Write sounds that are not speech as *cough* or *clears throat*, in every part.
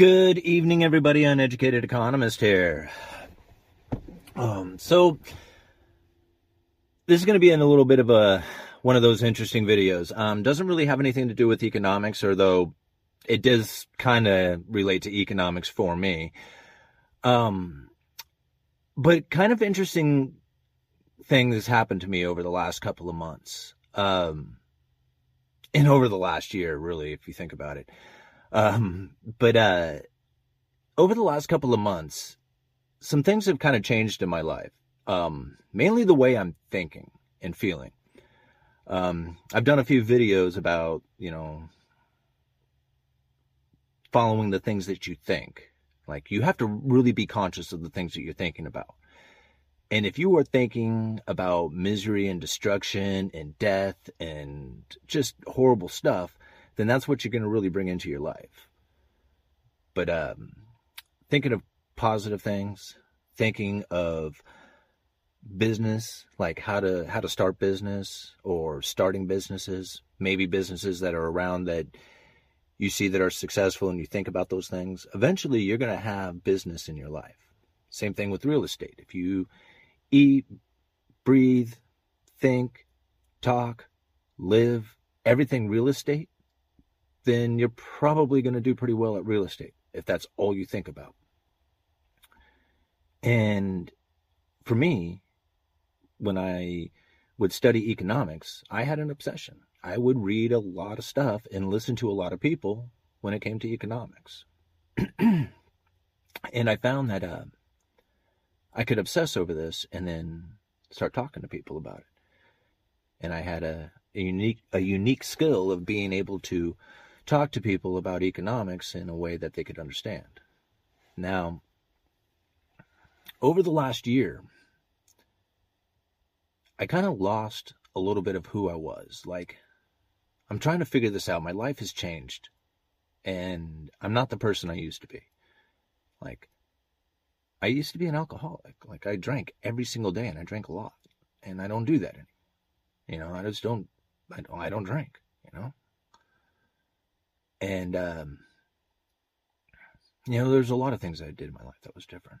Good evening, everybody. Uneducated economist here. Um, so this is going to be in a little bit of a one of those interesting videos. Um, doesn't really have anything to do with economics, or though it does kind of relate to economics for me. Um, but kind of interesting thing that's happened to me over the last couple of months. Um, and over the last year, really, if you think about it. Um, but uh, over the last couple of months, some things have kind of changed in my life. Um, mainly the way I'm thinking and feeling. Um, I've done a few videos about, you know, following the things that you think. Like, you have to really be conscious of the things that you're thinking about. And if you are thinking about misery and destruction and death and just horrible stuff, then that's what you're going to really bring into your life. But um, thinking of positive things, thinking of business, like how to how to start business or starting businesses, maybe businesses that are around that you see that are successful and you think about those things, eventually you're going to have business in your life. Same thing with real estate. If you eat, breathe, think, talk, live, everything real estate, then you're probably going to do pretty well at real estate if that's all you think about. And for me, when I would study economics, I had an obsession. I would read a lot of stuff and listen to a lot of people when it came to economics. *clears throat* and I found that uh, I could obsess over this and then start talking to people about it. And I had a, a unique a unique skill of being able to talk to people about economics in a way that they could understand. Now, over the last year, I kind of lost a little bit of who I was. Like, I'm trying to figure this out. My life has changed, and I'm not the person I used to be. Like, I used to be an alcoholic. Like I drank every single day and I drank a lot. And I don't do that anymore. You know, I just don't I don't, I don't drink, you know? And um you know, there's a lot of things I did in my life that was different.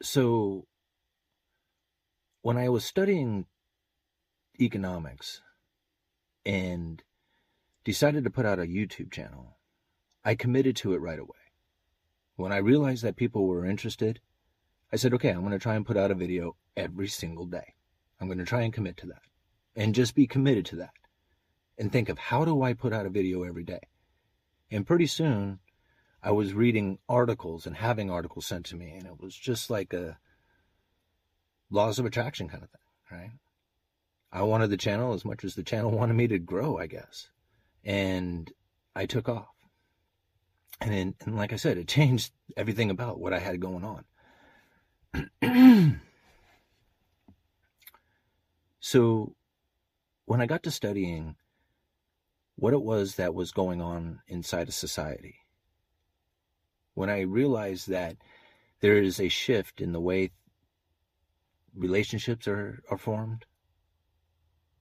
So, when I was studying economics and decided to put out a YouTube channel, I committed to it right away. When I realized that people were interested, I said, okay, I'm going to try and put out a video every single day. I'm going to try and commit to that and just be committed to that and think of how do I put out a video every day? And pretty soon, I was reading articles and having articles sent to me, and it was just like a laws of attraction kind of thing, right? I wanted the channel as much as the channel *laughs* wanted me to grow, I guess. And I took off. And then, and like I said, it changed everything about what I had going on. *clears throat* so when I got to studying what it was that was going on inside a society, when I realized that there is a shift in the way relationships are, are formed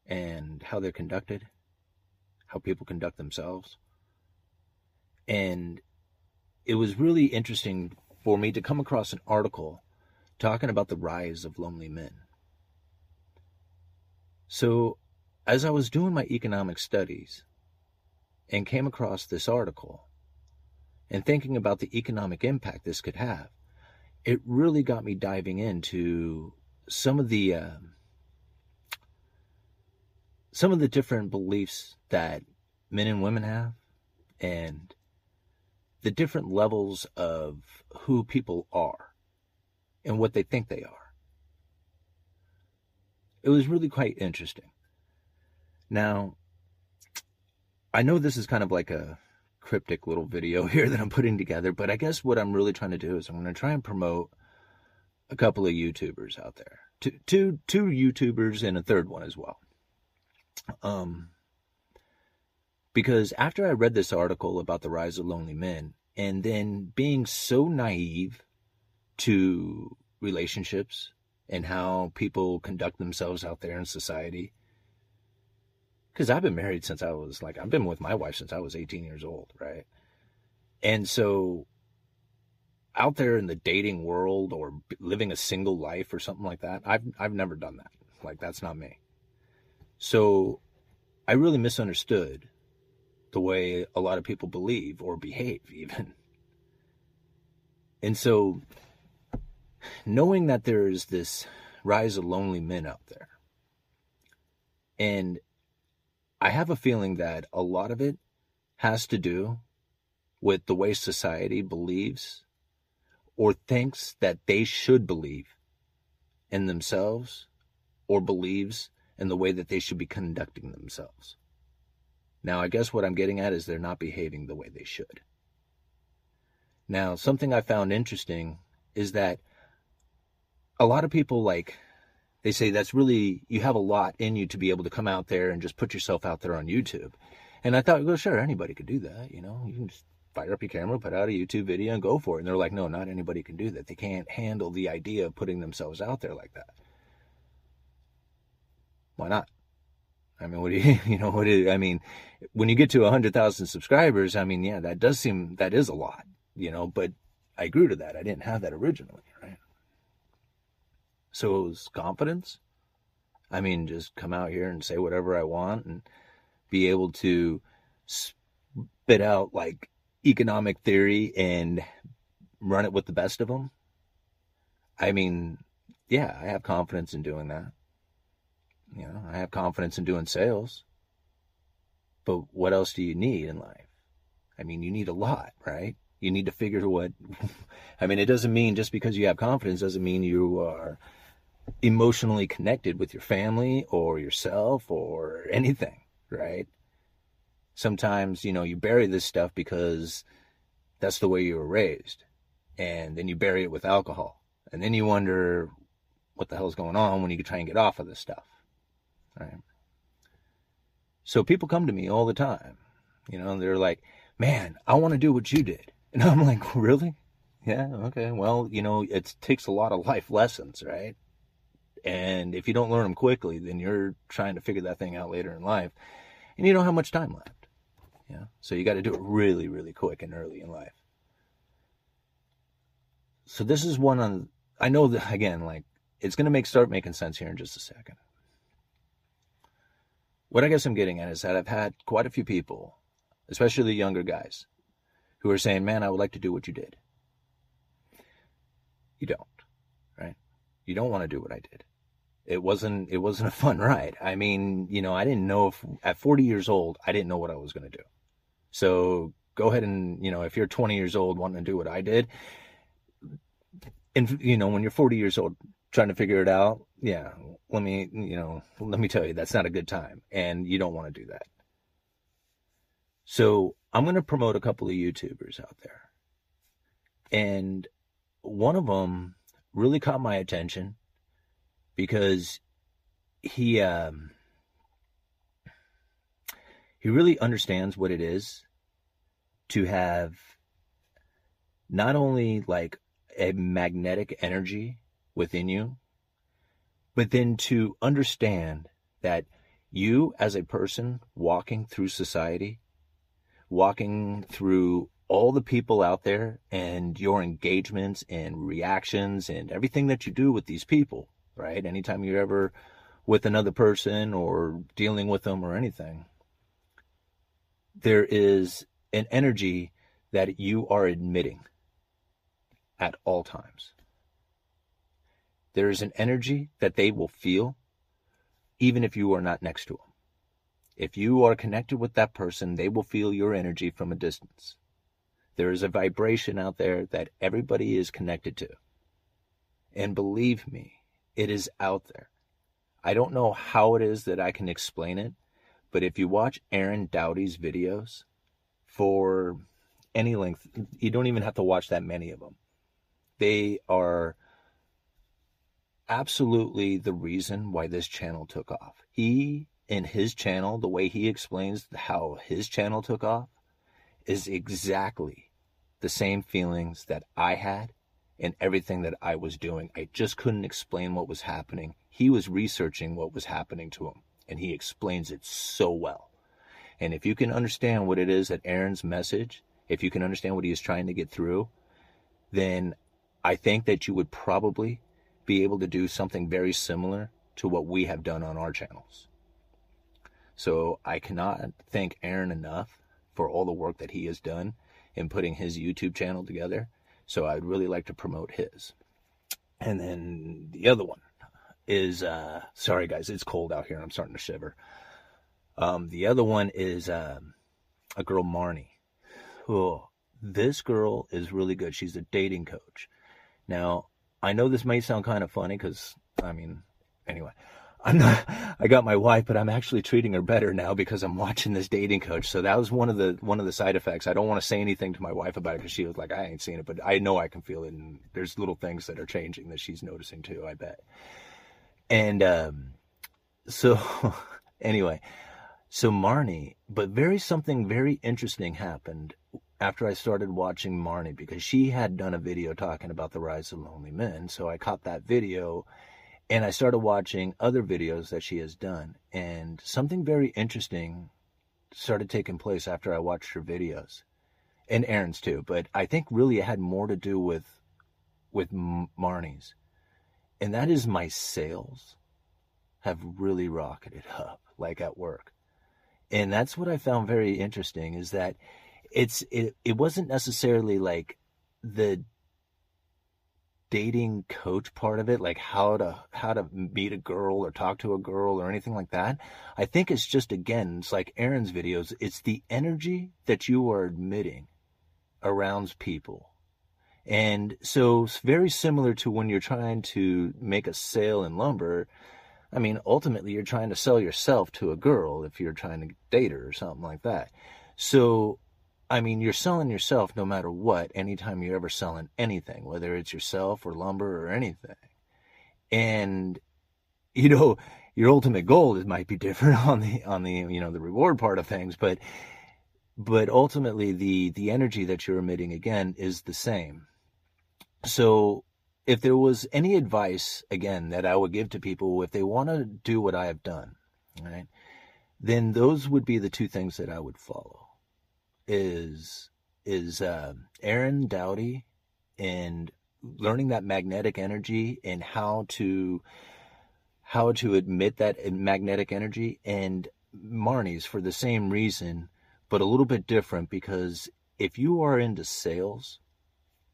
and how they're conducted, how people conduct themselves. And it was really interesting for me to come across an article talking about the rise of lonely men. So, as I was doing my economic studies and came across this article, and thinking about the economic impact this could have, it really got me diving into some of the uh, some of the different beliefs that men and women have, and the different levels of who people are and what they think they are. It was really quite interesting. Now, I know this is kind of like a cryptic little video *laughs* here that I'm putting together, but I guess what I'm really trying to do is I'm going to try and promote a couple of YouTubers out there. Two, two, two YouTubers and a third one as well. Um, because after I read this article about the rise of lonely men, and then being so naive to relationships and how people conduct themselves out there in society. Because I've been married since I was like, I've been with my wife since I was 18 years old, right? And so out there in the dating world or living a single life or something like that, I've, I've never done that. Like, that's not me. So I really misunderstood the way a lot of people believe or behave, *laughs* even. And so knowing that there's this rise of lonely men out there, and I have a feeling that a lot of it has to do with the way society believes or thinks that they should believe in themselves or believes in the way that they should be conducting themselves. Now, I guess what I'm getting at is they're not behaving the way they should. Now, something I found interesting is that a lot of people like they say that's really you have a lot in you to be able to come out there and just put yourself out there on YouTube. And I thought, well, sure, anybody could do that. You know, you can just fire up your camera, put out a YouTube video, and go for it. And they're like, no, not anybody can do that. They can't handle the idea of putting themselves out there like that. Why not? I mean, what do you, *laughs* you know, what do you, I mean, when you get to 100,000 subscribers, I mean, yeah, that does seem, that is a lot, you know, but I grew to that. I didn't have that originally? So it was confidence. I mean, just come out here and say whatever I want and be able to spit out like economic theory and run it with the best of them. I mean, yeah, I have confidence in doing that. You know, I have confidence in doing sales. But what else do you need in life? I mean, you need a lot, right? You need to figure what, *laughs* I mean, it doesn't mean just because you have confidence doesn't mean you are emotionally connected with your family or yourself or anything, right? Sometimes, you know, you bury this stuff because that's the way you were raised. And then you bury it with alcohol. And then you wonder what the hell's going on when you try and get off of this stuff. Right? So people come to me all the time. You know, they're like, man, I want to do what you did. *laughs* And I'm like, really? Yeah, okay. Well, you know, it takes a lot of life lessons, right? And if you don't learn them quickly, then you're trying to figure that thing out later in life. And you don't have much time left. Yeah. So you got to do it really, really quick and early in life. So this is one on, I know that, again, like, it's going to make, start making sense here in just a second. What I guess I'm getting at is that I've had quite a few people, especially the younger guys, who are saying, man, I would like to do what you did. You don't? You don't want to do what I did it wasn't it wasn't a *laughs* fun ride. I mean, you know, I didn't know if at 40 years old, I didn't know what I was going to do. So go ahead and you know, if you're 20 years old wanting to do what I did, and you know, when you're 40 years old trying to figure it out, yeah, let me you know, let me tell you, that's not a good time, and you don't want to do that. So I'm going to promote a couple of YouTubers out there, and one of them really caught my attention because he um, he really understands what it is to have not only like a magnetic energy within you, but then to understand that you as a person walking through society, walking through all the people out there and your engagements and reactions and everything that you do with these people right? Anytime you're ever with another person or dealing with them or anything, there is an energy that you are admitting at all times. There is an energy that they will feel even if you are not next to them. If you are connected with that person, they will feel your energy from a distance. There is a vibration out there that everybody is connected to. And believe me, it is out there. I don't know how it is that I can explain it, but if you watch Aaron Doughty's videos, for any length. You don't even have to watch that many of them. They are absolutely the reason why this channel took off. He, in his channel, the way he explains how his channel took off, is exactly the same feelings that I had and everything that I was doing. I just couldn't explain what was happening. He was researching what was happening to him, and he explains it so well. And if you can understand what it is that Aaron's message, if you can understand what he is trying to get through, then I think that you would probably be able to do something very similar to what we have done on our channels. So I cannot thank Aaron enough for all the work that he has done in putting his YouTube channel together. So I'd really like to promote his. And then the other one is uh sorry guys, it's cold out here. I'm starting to shiver. Um the other one is um a girl Marnie. Oh, this girl is really good. She's a dating coach. Now, I know this may sound kind of funny cuz I mean, anyway, I'm not, I got my wife, but I'm actually treating her better now because I'm watching this dating coach. So that was one of the, one of the side effects. I don't want to say anything to my wife about it because she was like, I ain't seen it, but I know I can feel it. And there's little things that are changing that she's noticing too, I bet. And, um, so *laughs* anyway, so Marnie, but very something very interesting happened after I started watching Marnie because she had done a video talking about the rise of lonely men. So I caught that video and I started watching other videos that she has done, and something very interesting started taking place after I watched her videos, and Aaron's too. But I think really it had more to do with with Marnie's, and that is my sales have really rocketed up, like at work, and that's what I found very interesting is that it's it it wasn't necessarily like the dating coach part of it, like how to how to meet a girl or talk to a girl or anything like that. I think it's just again, it's like Aaron's videos. It's the energy that you are admitting around people. And so it's very similar to when you're trying to make a sale in lumber. I mean, ultimately you're trying to sell yourself to a girl if you're trying to date her or something like that. So I mean, you're selling yourself no matter what, anytime you're ever selling anything, whether it's yourself or lumber or anything. And, you know, your ultimate goal it might be different *laughs* on the, on the, you know, the reward part of things, but, but ultimately the, the energy that you're emitting again is the same. So if there was any advice again that I would give to people if they want to do what I have done, right, then those would be the two things that I would follow is is uh, Aaron Doughty and learning that magnetic energy and how to how to admit that magnetic energy. And Marnie's for the same reason, but a little bit different because if you are into sales,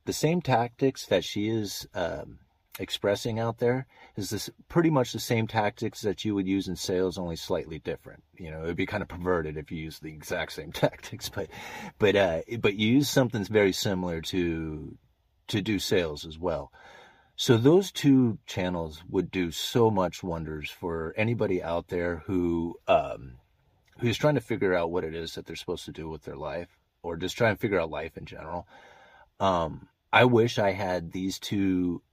the same tactics that she is um, expressing out there is this pretty much the same tactics that you would use in sales, only slightly different. You know, it'd be kind of perverted if you use the *laughs* exact same tactics, but, but, uh, but you use something very similar to, to do sales as well. So those two channels would do so much wonders for anybody out there who, um, who's trying to figure out what it is that they're supposed to do with their life or just try and figure out life in general. Um, I wish I had these two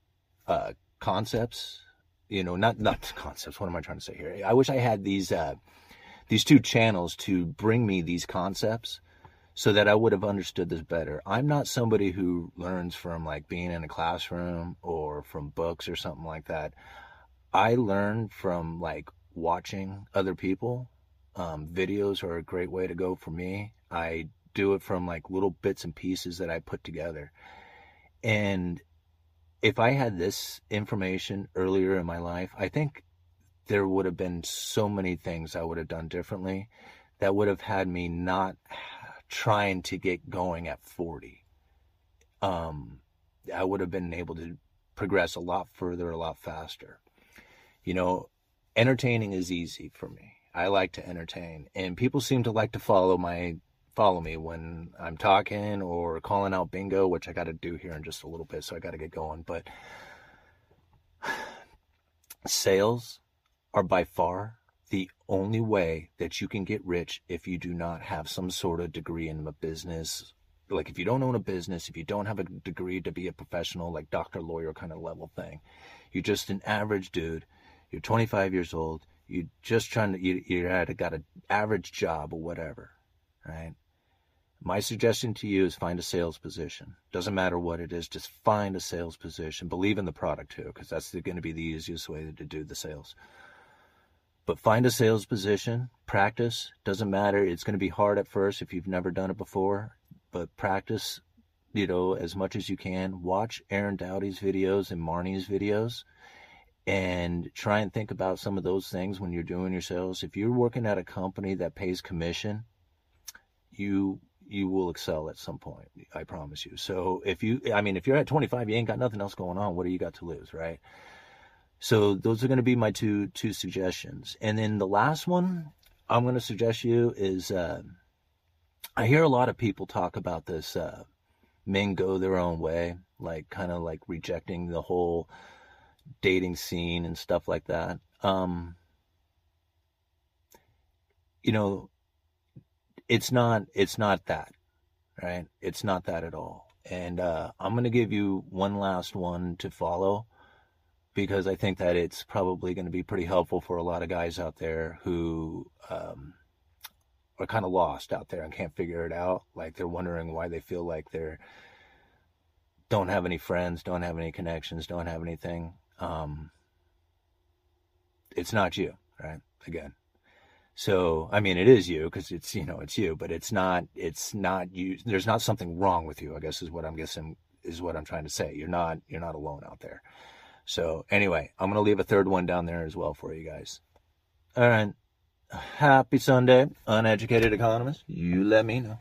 uh, concepts. You know, not not *laughs* concepts. What am I trying to say here? I wish I had these uh, these two channels to bring me these concepts so that I would have understood this better. I'm not somebody who learns from like being in a classroom or from books or something like that. I learn from like watching other people. Um, videos are a great way to go for me. I do it from like little bits and pieces that I put together. And if I had this information earlier in my life, I think there would have been so many things I would have done differently that would have had me not trying to get going at 40. Um, I would have been able to progress a lot further, a lot faster. You know, entertaining is easy for me. I like to entertain, and people seem to like to follow my follow me when I'm talking or calling out bingo, which I got to do here in just a little bit, so I got to get going. But *sighs* sales are by far the only way that you can get rich if you do not have some sort of degree in a business like if you don't own a business if you don't have a degree to be a professional like doctor lawyer kind of level thing you're just an average dude you're 25 years old you're just trying to you, at got an average job or whatever right my suggestion to you is find a sales position. Doesn't matter what it is, just find a sales position. Believe in the product too, because that's going to be the easiest way to do the sales. But find a sales position, practice. Doesn't matter. It's going to be hard at first if you've never done it before, but practice, you know, as much as you can. Watch Aaron Doughty's videos and Marnie's videos and try and think about some of those things when you're doing your sales. If you're working at a company that pays commission, you you will excel at some point. I promise you. So if you, I mean, if you're at 25, you ain't got nothing else going on. What do you got to lose, right? So those are going to be my two two suggestions. And then the last one I'm going to suggest you is uh, I hear a lot of people talk about this uh, men go their own way, like kind of like rejecting the whole dating scene and stuff like that. Um, you know, it's not it's not that right? It's not that at all. And uh, i'm going to give you one last one to follow because i think that it's probably going to be pretty helpful for a lot of guys out there who um, are kind of lost out there and can't figure it out. Like they're wondering why they feel like they're don't have any friends don't have any connections don't have anything. Um, it's not you right? Again so, I mean, it is you because it's, you know, it's you, but it's not, it's not you. There's not something wrong with you, I guess is what I'm guessing is what I'm trying to say. You're not, you're not alone out there. So anyway, I'm going to leave a third one down there as well for you guys. All right. Happy Sunday, uneducated economist. You let me know.